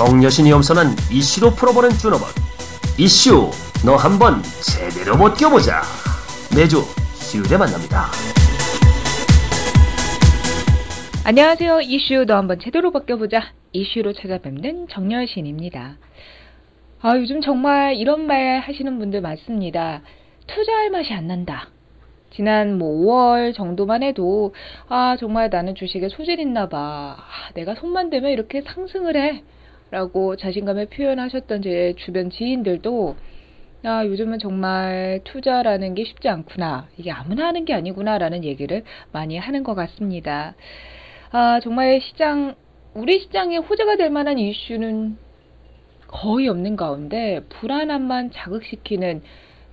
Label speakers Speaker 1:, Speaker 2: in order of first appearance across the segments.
Speaker 1: 정여신이 엄선한 이슈로 풀어보는 준업원 이슈 너 한번 제대로 못 껴보자 매주 수요일에 만납니다.
Speaker 2: 안녕하세요. 이슈 너 한번 제대로 바뀌어보자. 이슈로 찾아뵙는 정여신입니다. 아, 요즘 정말 이런 말 하시는 분들 많습니다. 투자할 맛이 안 난다. 지난 뭐 5월 정도만 해도 아 정말 나는 주식에 소질 있나 봐. 아, 내가 손만 대면 이렇게 상승을 해. 라고 자신감을 표현하셨던 제 주변 지인들도 아, 요즘은 정말 투자라는 게 쉽지 않구나. 이게 아무나 하는 게 아니구나. 라는 얘기를 많이 하는 것 같습니다. 아, 정말 시장, 우리 시장에 호재가 될 만한 이슈는 거의 없는 가운데 불안함만 자극시키는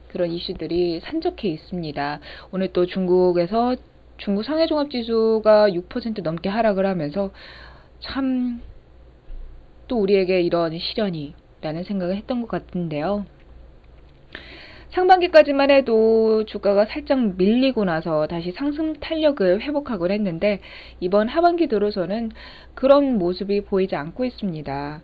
Speaker 2: 그런 이슈들이 산적해 있습니다. 오늘 또 중국에서 중국 상해종합지수가 6% 넘게 하락을 하면서 참 또 우리에게 이런 시련이 라는 생각을 했던 것 같은데요. 상반기까지만 해도 주가가 살짝 밀리고 나서 다시 상승 탄력을 회복하곤 했는데 이번 하반기 들어서는 그런 모습이 보이지 않고 있습니다.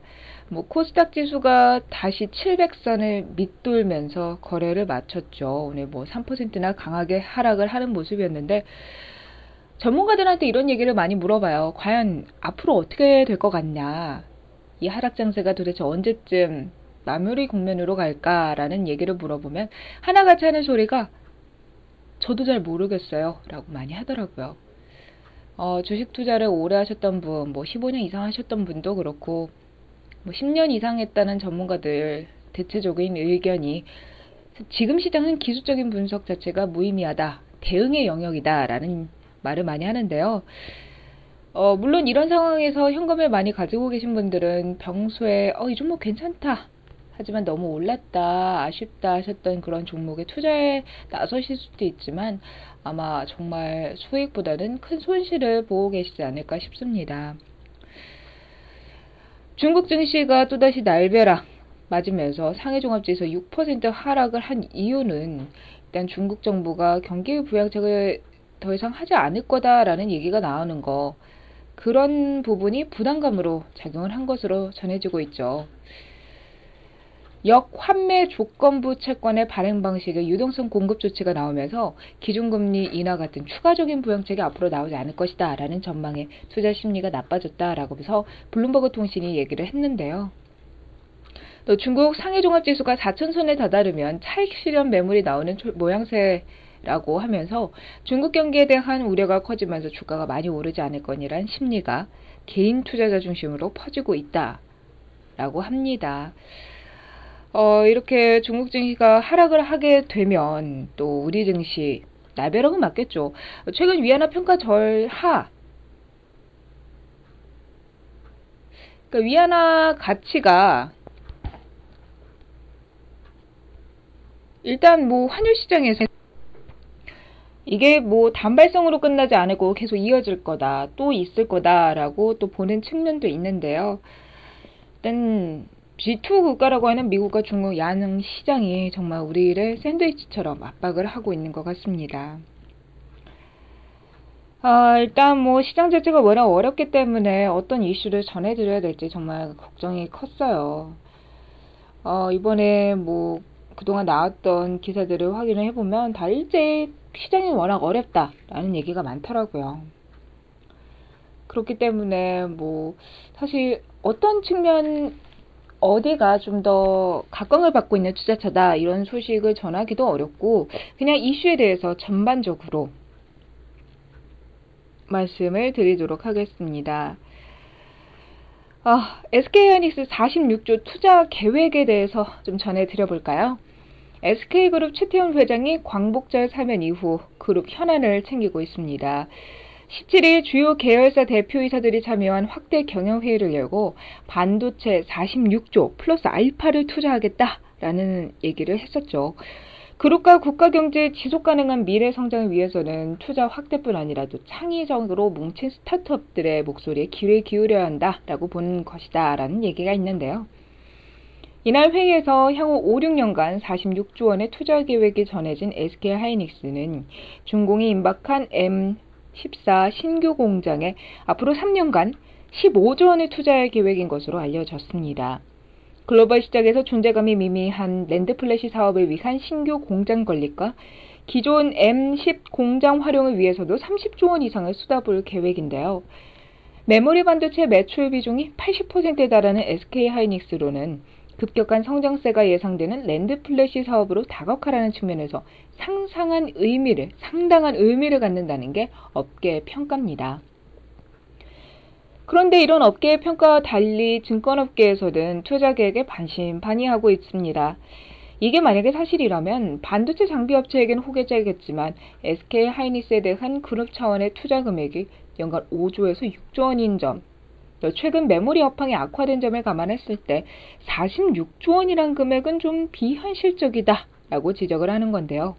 Speaker 2: 뭐 코스닥 지수가 다시 700선을 밑돌면서 거래를 마쳤죠. 오늘 뭐 3%나 강하게 하락을 하는 모습이었는데 전문가들한테 이런 얘기를 많이 물어봐요. 과연 앞으로 어떻게 될 것 같냐? 이 하락 장세가 도대체 언제쯤 마무리 국면으로 갈까라는 얘기를 물어보면 하나같이 하는 소리가 저도 잘 모르겠어요. 라고 많이 하더라고요. 어, 주식 투자를 오래 하셨던 분, 뭐 15년 이상 하셨던 분도 그렇고 뭐 10년 이상 했다는 전문가들 대체적인 의견이 지금 시장은 기술적인 분석 자체가 무의미하다. 대응의 영역이다 라는 말을 많이 하는데요. 어, 물론 이런 상황에서 현금을 많이 가지고 계신 분들은 평소에 어, 이 종목 괜찮다. 하지만 너무 올랐다, 아쉽다 하셨던 그런 종목에 투자에 나서실 수도 있지만 아마 정말 수익보다는 큰 손실을 보고 계시지 않을까 싶습니다. 중국 증시가 또다시 날벼락 맞으면서 상해종합지수 6% 하락을 한 이유는 일단 중국 정부가 경기 부양책을 더 이상 하지 않을 거다라는 얘기가 나오는 거 그런 부분이 부담감으로 작용을 한 것으로 전해지고 있죠. 역환매 조건부 채권의 발행 방식의 유동성 공급 조치가 나오면서 기준금리 인하 같은 추가적인 부양책이 앞으로 나오지 않을 것이다 라는 전망에 투자 심리가 나빠졌다라고 해서 블룸버그 통신이 얘기를 했는데요. 또 중국 상해 종합지수가 4천선에 다다르면 차익 실현 매물이 나오는 모양새 라고 하면서 중국 경기에 대한 우려가 커지면서 주가가 많이 오르지 않을 거니란 심리가 개인 투자자 중심으로 퍼지고 있다 라고 합니다. 어, 이렇게 중국 증시가 하락을 하게 되면 또 우리 증시 나벼락은 맞겠죠. 최근 위안화 평가 절하. 그러니까 위안화 가치가 일단 뭐 환율 시장에서 이게 뭐 단발성으로 끝나지 않고 계속 이어질 거다, 또 있을 거다라고 또 보는 측면도 있는데요. 일단 G2 국가라고 하는 미국과 중국 야능 시장이 정말 우리를 샌드위치처럼 압박을 하고 있는 것 같습니다. 아, 일단 뭐 시장 자체가 워낙 어렵기 때문에 어떤 이슈를 전해드려야 될지 정말 걱정이 컸어요. 어, 이번에 뭐 그동안 나왔던 기사들을 확인을 해보면 다 일제 시장이 워낙 어렵다라는 얘기가 많더라고요. 그렇기 때문에 뭐 사실 어떤 측면 어디가 좀 더 각광을 받고 있는 투자처다 이런 소식을 전하기도 어렵고 그냥 이슈에 대해서 전반적으로 말씀을 드리도록 하겠습니다. 아, SK하이닉스 46조 투자 계획에 대해서 좀 전해드려 볼까요? SK그룹 최태훈 회장이 광복절 사면 이후 그룹 현안을 챙기고 있습니다. 17일 주요 계열사 대표이사들이 참여한 확대 경영회의를 열고 반도체 46조 플러스 알파를 투자하겠다라는 얘기를 했었죠. 그룹과 국가 경제 지속 가능한 미래 성장을 위해서는 투자 확대뿐 아니라 도 창의적으로 뭉친 스타트업들의 목소리에 귀를 기울여야 한다라고 보는 것이다라는 얘기가 있는데요. 이날 회의에서 향후 5, 6년간 46조 원의 투자 계획이 전해진 SK 하이닉스는 준공이 임박한 M14 신규 공장에 앞으로 3년간 15조 원을 투자할 계획인 것으로 알려졌습니다. 글로벌 시장에서 존재감이 미미한 NAND flash 사업을 위한 신규 공장 건립과 기존 M10 공장 활용을 위해서도 30조 원 이상을 쏟아부을 계획인데요. 메모리 반도체 매출 비중이 80%에 달하는 SK 하이닉스로는 급격한 성장세가 예상되는 NAND flash 사업으로 다각화라는 측면에서 상상한 의미를, 상당한 의미를 갖는다는 게 업계의 평가입니다. 그런데 이런 업계의 평가와 달리 증권업계에서는 투자 계획에 반신반의하고 있습니다. 이게 만약에 사실이라면 반도체 장비 업체에겐 호재겠지만 SK 하이닉스에 대한 그룹 차원의 투자 금액이 연간 5조에서 6조 원인 점, 최근 메모리 업황이 악화된 점을 감안했을 때 46조 원이란 금액은 좀 비현실적이다 라고 지적을 하는 건데요.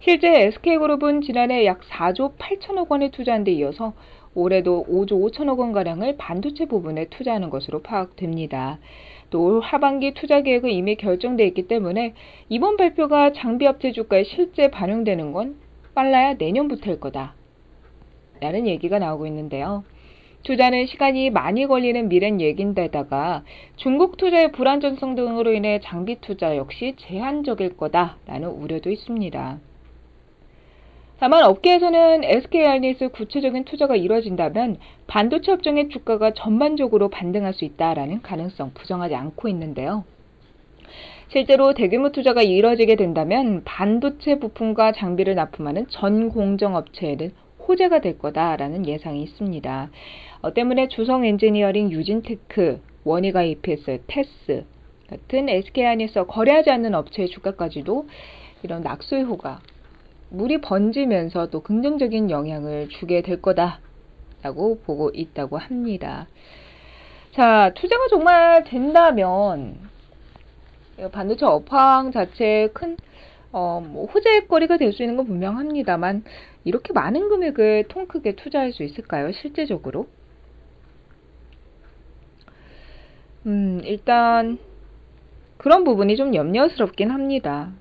Speaker 2: 실제 SK그룹은 지난해 약 4조 8천억 원에 투자한 데 이어서 올해도 5조 5천억 원가량을 반도체 부분에 투자하는 것으로 파악됩니다. 또 올 하반기 투자 계획은 이미 결정돼 있기 때문에 이번 발표가 장비업체 주가에 실제 반영되는 건 빨라야 내년부터일 거다. 라는 얘기가 나오고 있는데요. 투자는 시간이 많이 걸리는 미래는 얘긴데다가 중국 투자의 불안전성 등으로 인해 장비 투자 역시 제한적일 거다라는 우려도 있습니다. 다만 업계에서는 SK하이닉스 구체적인 투자가 이뤄진다면 반도체 업종의 주가가 전반적으로 반등할 수 있다라는 가능성 부정하지 않고 있는데요. 실제로 대규모 투자가 이뤄지게 된다면 반도체 부품과 장비를 납품하는 전 공정업체에는 호재가 될 거다라는 예상이 있습니다. 어, 때문에 주성 엔지니어링, 유진테크, 원익 IPS, 테스 같은 SK하이닉스와 거래하지 않는 업체의 주가까지도 이런 낙수효가 물이 번지면서 또 긍정적인 영향을 주게 될 거다라고 보고 있다고 합니다. 자, 투자가 정말 된다면 반도체 업황 자체에 큰 어, 뭐 호재거리가 될 수 있는 건 분명합니다만 이렇게 많은 금액을 통 크게 투자할 수 있을까요? 실제적으로? 음, 일단 그런 부분이 좀 염려스럽긴 합니다.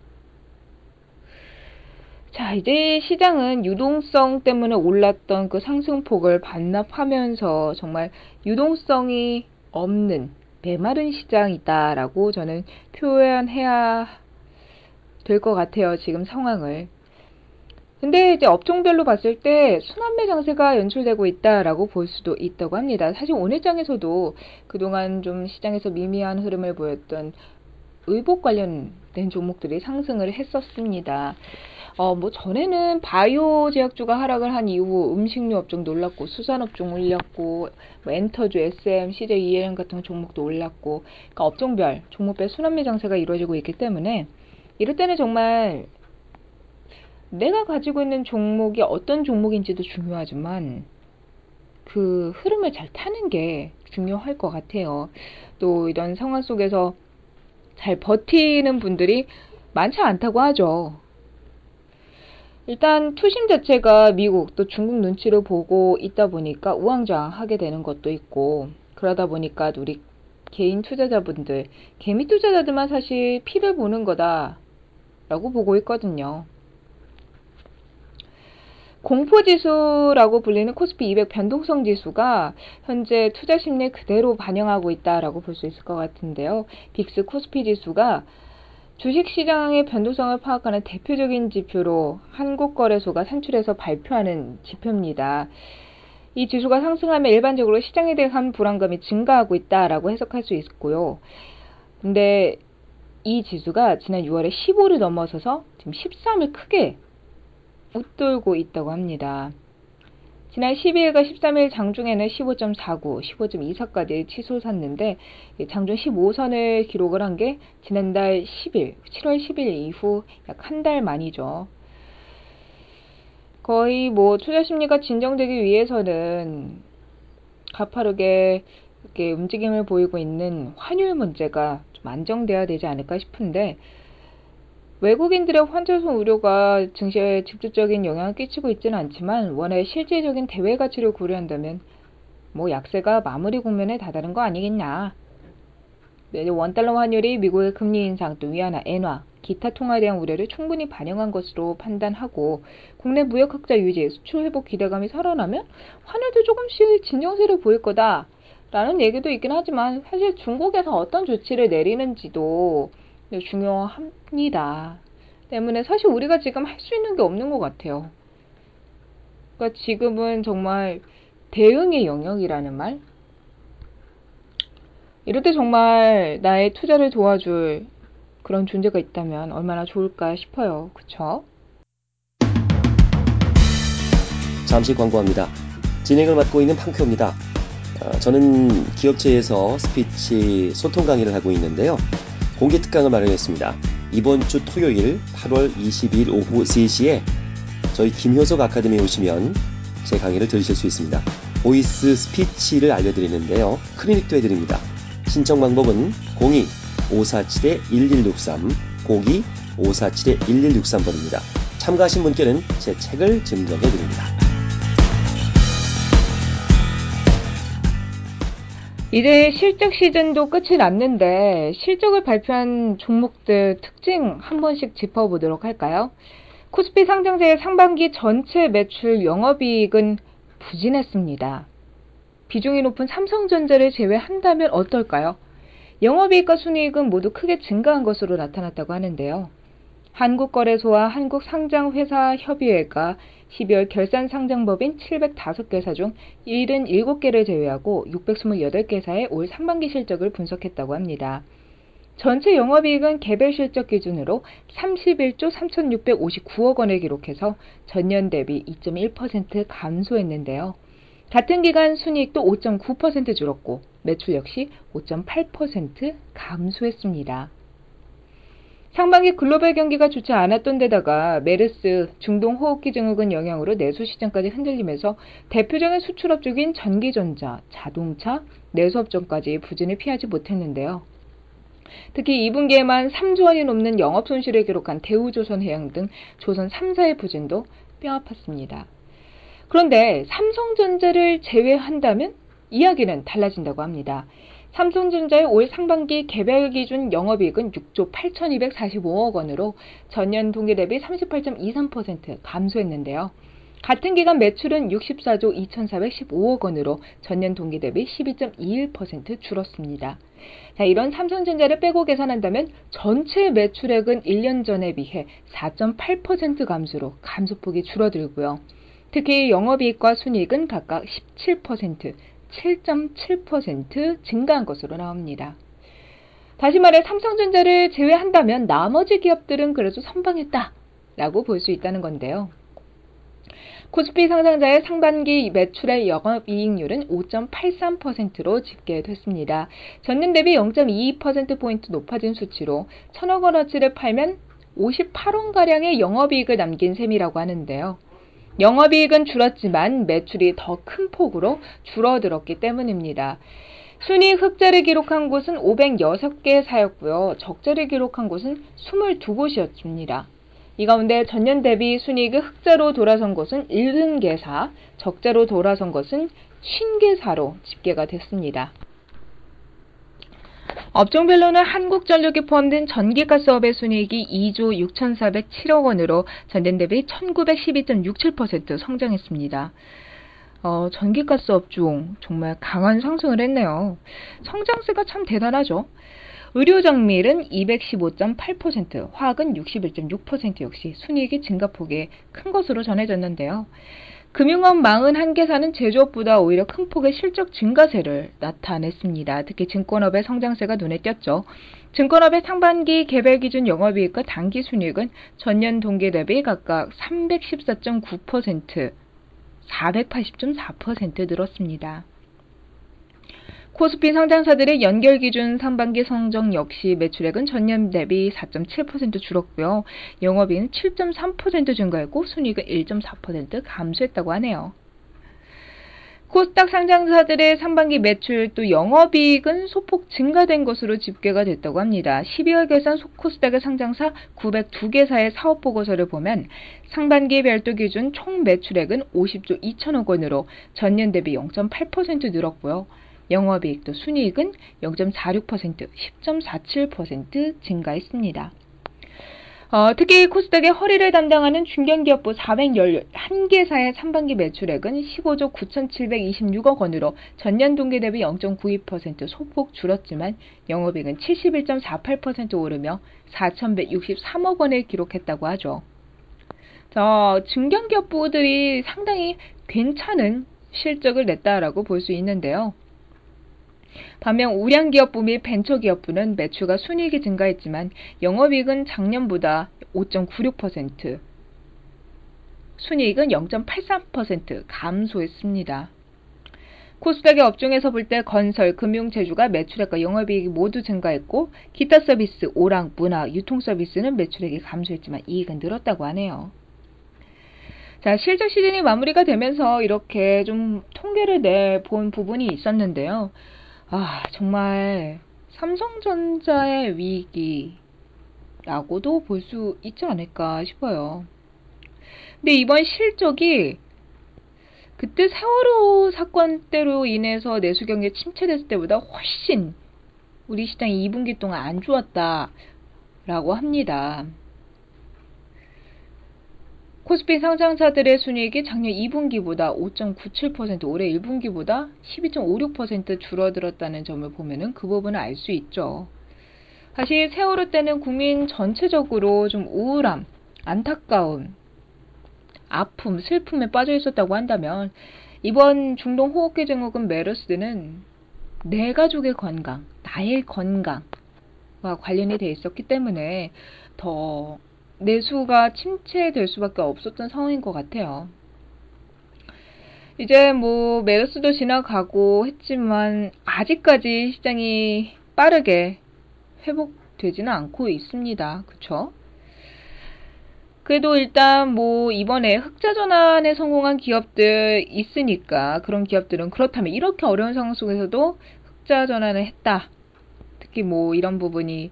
Speaker 2: 자, 이제 시장은 유동성 때문에 올랐던 그 상승폭을 반납하면서 정말 유동성이 없는 메마른 시장이다라고 저는 표현해야 될 것 같아요. 지금 상황을. 근데 이제 업종별로 봤을 때 순환매 장세가 연출되고 있다라고 볼 수도 있다고 합니다. 사실 오늘 장에서도 그동안 좀 시장에서 미미한 흐름을 보였던 의복 관련된 종목들이 상승을 했었습니다. 어, 뭐 전에는 바이오 제약주가 하락을 한 이후 음식료 업종 놀랐고 수산업종 올랐고 뭐 엔터주, SM, CJ, ELM 같은 종목도 올랐고 그러니까 업종별 종목별 순환매 장세가 이루어지고 있기 때문에 이럴 때는 정말 내가 가지고 있는 종목이 어떤 종목인지도 중요하지만 그 흐름을 잘 타는 게 중요할 것 같아요. 또 이런 상황 속에서 잘 버티는 분들이 많지 않다고 하죠. 일단 투심 자체가 미국 또 중국 눈치를 보고 있다 보니까 우왕좌왕하게 되는 것도 있고 그러다 보니까 우리 개인 투자자분들 개미 투자자들만 사실 피를 보는 거다라고 보고 있거든요. 공포지수라고 불리는 코스피 200 변동성 지수가 현재 투자 심리 그대로 반영하고 있다라고 볼 수 있을 것 같은데요. 빅스 코스피 지수가 주식시장의 변동성을 파악하는 대표적인 지표로 한국거래소가 산출해서 발표하는 지표입니다. 이 지수가 상승하면 일반적으로 시장에 대한 불안감이 증가하고 있다라고 해석할 수 있고요. 근데 이 지수가 지난 6월에 15를 넘어서서 지금 13을 크게 웃돌고 있다고 합니다. 지난 12일과 13일 장중에는 15.49, 15.24까지 치솟았는데 장중 15선을 기록을 한 게 지난달 10일, 7월 10일 이후 약 한 달 만이죠. 거의 뭐 투자 심리가 진정되기 위해서는 가파르게 이렇게 움직임을 보이고 있는 환율 문제가 좀 안정돼야 되지 않을까 싶은데 외국인들의 환자손 우려가 증시에 직접적인 영향을 끼치고 있지는 않지만 원화의 실질적인 대외 가치를 고려한다면 뭐 약세가 마무리 국면에 다다른 거 아니겠냐. 네, 원달러 환율이 미국의 금리 인상 또 위안화, 엔화, 기타 통화에 대한 우려를 충분히 반영한 것으로 판단하고 국내 무역 흑자 유지, 수출 회복 기대감이 살아나면 환율도 조금씩 진정세를 보일 거다. 라는 얘기도 있긴 하지만 사실 중국에서 어떤 조치를 내리는지도 중요합니다. 때문에 사실 우리가 지금 할 수 있는 게 없는 것 같아요. 그러니까 지금은 정말 대응의 영역이라는 말? 이럴 때 정말 나의 투자를 도와줄 그런 존재가 있다면 얼마나 좋을까 싶어요. 그쵸?
Speaker 1: 잠시 광고합니다. 진행을 맡고 있는 팡표입니다. 어, 저는 기업체에서 스피치 소통 강의를 하고 있는데요. 공개 특강을 마련했습니다. 이번 주 토요일 8월 22일 오후 3시에 저희 김효석 아카데미에 오시면 제 강의를 들으실 수 있습니다. voice 스피치를 알려드리는데요. 클리닉도 해드립니다. 신청 방법은 02-547-1163, 02-547-1163번입니다. 참가하신 분께는 제 책을 증정해드립니다.
Speaker 2: 이제 실적 시즌도 끝이 났는데 실적을 발표한 종목들 특징 한 번씩 짚어보도록 할까요? 코스피 상장세의 상반기 전체 매출 영업이익은 부진했습니다. 비중이 높은 삼성전자를 제외한다면 어떨까요? 영업이익과 순이익은 모두 크게 증가한 것으로 나타났다고 하는데요. 한국거래소와 한국상장회사 협의회가 12월 결산 상장법인 705개사 중 77개를 제외하고 628개사의 올 상반기 실적을 분석했다고 합니다. 전체 영업이익은 개별 실적 기준으로 31조 3,659억 원을 기록해서 전년 대비 2.1% 감소했는데요. 같은 기간 순이익도 5.9% 줄었고 매출 역시 5.8% 감소했습니다. 상반기 글로벌 경기가 좋지 않았던 데다가 메르스, 중동 호흡기 증후군 영향으로 내수 시장까지 흔들리면서 대표적인 수출업종인 전기전자, 자동차, 내수업종까지 부진을 피하지 못했는데요. 특히 2분기에만 3조 원이 넘는 영업 손실을 기록한 대우조선해양 등 조선 3사의 부진도 뼈아팠습니다. 그런데 삼성전자를 제외한다면 이야기는 달라진다고 합니다. 삼성전자의 올 상반기 개별 기준 영업이익은 6조 8,245억 원으로 전년 동기 대비 38.23% 감소했는데요. 같은 기간 매출은 64조 2,415억 원으로 전년 동기 대비 12.21% 줄었습니다. 자, 이런 삼성전자를 빼고 계산한다면 전체 매출액은 1년 전에 비해 4.8% 감소로 감소폭이 줄어들고요. 특히 영업이익과 순이익은 각각 17%, 7.7% 증가한 것으로 나옵니다. 다시 말해 삼성전자를 제외한다면 나머지 기업들은 그래도 선방했다 라고 볼 수 있다는 건데요. 코스피 상장자의 상반기 매출의 영업이익률은 5.83%로 집계됐습니다. 전년 대비 0.22%포인트 높아진 수치로 천억 원어치를 팔면 58원가량의 영업이익을 남긴 셈이라고 하는데요. 영업이익은 줄었지만 매출이 더 큰 폭으로 줄어들었기 때문입니다. 순이익 흑자를 기록한 곳은 506개 사였고요. 적자를 기록한 곳은 22곳이었습니다. 이 가운데 전년 대비 순이익이 흑자로 돌아선 곳은 70개사, 적자로 돌아선 것은 50개사로 집계가 됐습니다. 업종별로는 한국전력이 포함된 전기가스업의 순이익이 2조 6,407억 원으로 전년 대비 1912.67% 성장했습니다. 어, 전기가스 업종 정말 강한 상승을 했네요. 성장세가 참 대단하죠. 의료정밀은 215.8%, 화학은 61.6% 역시 순이익이 증가폭이 큰 것으로 전해졌는데요. 금융업 41개사는 제조업보다 오히려 큰 폭의 실적 증가세를 나타냈습니다. 특히 증권업의 성장세가 눈에 띄었죠. 증권업의 상반기 개별 기준 영업이익과 단기 순이익은 전년 동기 대비 각각 314.9%, 480.4% 늘었습니다. 코스피 상장사들의 연결 기준 상반기 성적 역시 매출액은 전년 대비 4.7% 줄었고요. 영업이익은 7.3% 증가했고 순이익은 1.4% 감소했다고 하네요. 코스닥 상장사들의 상반기 매출 또 영업이익은 소폭 증가된 것으로 집계가 됐다고 합니다. 12월 결산 코스닥의 상장사 902개사의 사업 보고서를 보면 상반기 별도 기준 총 매출액은 50조 2천억 원으로 전년 대비 0.8% 늘었고요. 영업이익도 순이익은 0.46%, 10.47% 증가했습니다. 어, 특히 코스닥의 허리를 담당하는 중견기업부 411개사의 3반기 매출액은 15조 9,726억 원으로 전년 동기 대비 0.92% 소폭 줄었지만 영업이익은 71.48% 오르며 4,163억 원을 기록했다고 하죠. 자, 중견기업부들이 상당히 괜찮은 실적을 냈다라고 볼 수 있는데요. 반면 우량기업부 및 벤처기업부는 매출과 순이익이 증가했지만 영업이익은 작년보다 5.96%, 순이익은 0.83% 감소했습니다. 코스닥의 업종에서 볼 때 건설, 금융, 제주가 매출액과 영업이익이 모두 증가했고 기타 서비스, 오락, 문화, 유통 서비스는 매출액이 감소했지만 이익은 늘었다고 하네요. 자, 실적 시즌이 마무리가 되면서 이렇게 좀 통계를 내본 부분이 있었는데요. 아, 정말 삼성전자의 위기라고도 볼 수 있지 않을까 싶어요. 근데 이번 실적이 그때 세월호 사건 때로 인해서 내수 경기 침체됐을 때보다 훨씬 우리 시장이 2분기 동안 안 좋았다라고 합니다. 코스피 상장사들의 순이익이 작년 2분기보다 5.97%, 올해 1분기보다 12.56% 줄어들었다는 점을 보면은 그 부분을 알 수 있죠. 사실 세월호 때는 국민 전체적으로 좀 우울함, 안타까움, 아픔, 슬픔에 빠져 있었다고 한다면 이번 중동 호흡기 증후군 메르스는 내 가족의 건강, 나의 건강과 관련이 돼 있었기 때문에 더 내수가 침체될 수밖에 없었던 상황인 것 같아요. 이제 뭐 메르스도 지나가고 했지만 아직까지 시장이 빠르게 회복되지는 않고 있습니다. 그쵸? 그래도 일단 뭐 이번에 흑자 전환에 성공한 기업들 있으니까 그런 기업들은 그렇다면 이렇게 어려운 상황 속에서도 흑자 전환을 했다. 특히 뭐 이런 부분이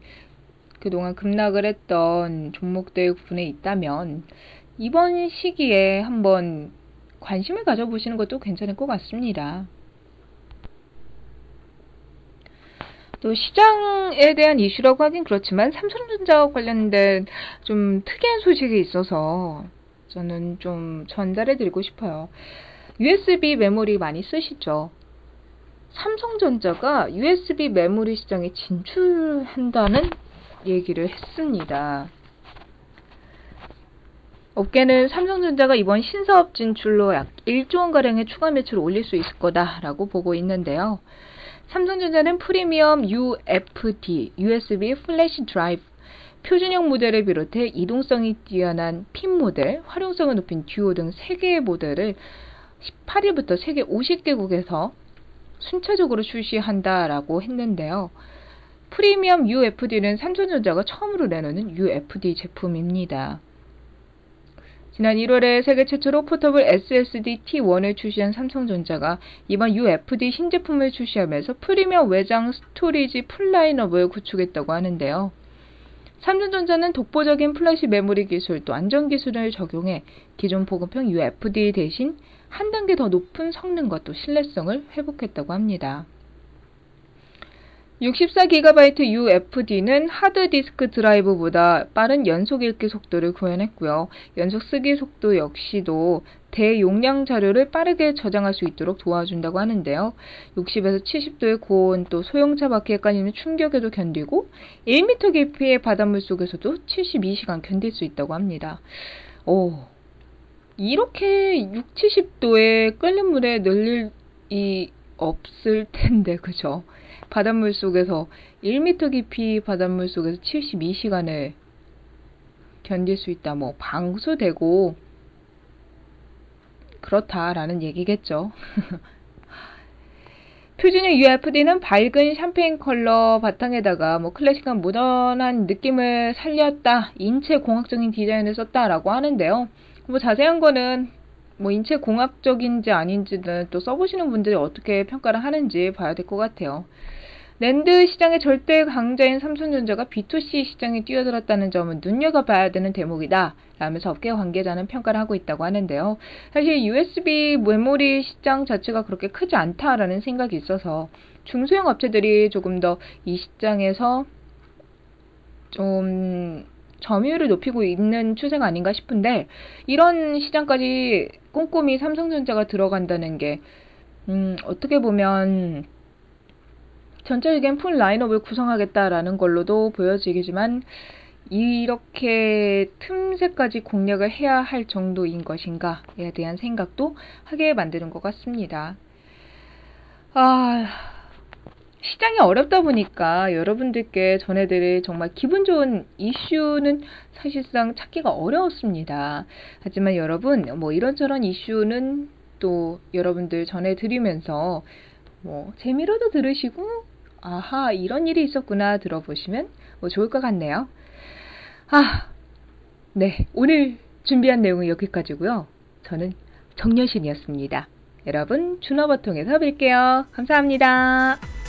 Speaker 2: 그동안 급락을 했던 종목들 부분에 있다면 이번 시기에 한번 관심을 가져보시는 것도 괜찮을 것 같습니다. 또 시장에 대한 이슈라고 하긴 그렇지만 삼성전자와 관련된 좀 특이한 소식이 있어서 저는 좀 전달해 드리고 싶어요. USB 메모리 많이 쓰시죠? 삼성전자가 USB 메모리 시장에 진출한다는 얘기를 했습니다. 업계는 삼성전자가 이번 신사업 진출로 약 1조 원가량의 추가 매출을 올릴 수 있을 거다라고 보고 있는데요. 삼성전자는 프리미엄 UFD, USB flash drive, 표준형 모델을 비롯해 이동성이 뛰어난 핀 모델, 활용성을 높인 듀오 등 3개의 모델을 18일부터 세계 50개국에서 순차적으로 출시한다라고 했는데요. 프리미엄 UFD는 삼성전자가 처음으로 내놓는 UFD 제품입니다. 지난 1월에 세계 최초로 portable SSD T1을 출시한 삼성전자가 이번 UFD 신제품을 출시하면서 프리미엄 외장 storage full lineup을 구축했다고 하는데요. 삼성전자는 독보적인 플래시 메모리 기술 또 안전 기술을 적용해 기존 보급형 UFD 대신 한 단계 더 높은 성능과 또 신뢰성을 회복했다고 합니다. 64GB UFD는 하드디스크 드라이브보다 빠른 연속 읽기 속도를 구현했고요. 연속 쓰기 속도 역시도 대용량 자료를 빠르게 저장할 수 있도록 도와준다고 하는데요. 60에서 70도의 고온 또 소형차 바퀴에 깔리는 충격에도 견디고 1m 깊이의 바닷물 속에서도 72시간 견딜 수 있다고 합니다. 오, 이렇게 6, 70도의 끓는 물에 늘릴 이 없을 텐데 그죠? 바닷물 속에서 1m 깊이 바닷물 속에서 72시간을 견딜 수 있다. 뭐 방수되고 그렇다라는 얘기겠죠. 표준형 UFD는 밝은 샴페인 컬러 바탕에다가 뭐 클래식한 모던한 느낌을 살렸다. 인체 공학적인 디자인을 썼다라고 하는데요. 뭐 자세한 거는 뭐 인체 공학적인지 아닌지는 또 써보시는 분들이 어떻게 평가를 하는지 봐야 될 것 같아요. 랜드 시장의 절대 강자인 삼성전자가 B2C 시장에 뛰어들었다는 점은 눈여겨봐야 되는 대목이다. 라면서 업계 관계자는 평가를 하고 있다고 하는데요. 사실 USB 메모리 시장 자체가 그렇게 크지 않다라는 생각이 있어서 중소형 업체들이 조금 더 이 시장에서 좀 점유율을 높이고 있는 추세가 아닌가 싶은데 이런 시장까지 꼼꼼히 삼성전자가 들어간다는 게 음, 어떻게 보면 전체적인 풀 라인업을 구성하겠다라는 걸로도 보여지겠지만 이렇게 틈새까지 공략을 해야 할 정도인 것인가에 대한 생각도 하게 만드는 것 같습니다. 아, 시장이 어렵다 보니까 여러분들께 전해드릴 정말 기분 좋은 이슈는 사실상 찾기가 어려웠습니다. 하지만 여러분, 뭐 이런저런 이슈는 또 여러분들 전해드리면서 뭐 재미로도 들으시고 아하 이런 일이 있었구나 들어보시면 뭐 좋을 것 같네요. 아, 네 오늘 준비한 내용은 여기까지고요. 저는 정여신이었습니다. 여러분 준어버통에서 뵐게요. 감사합니다.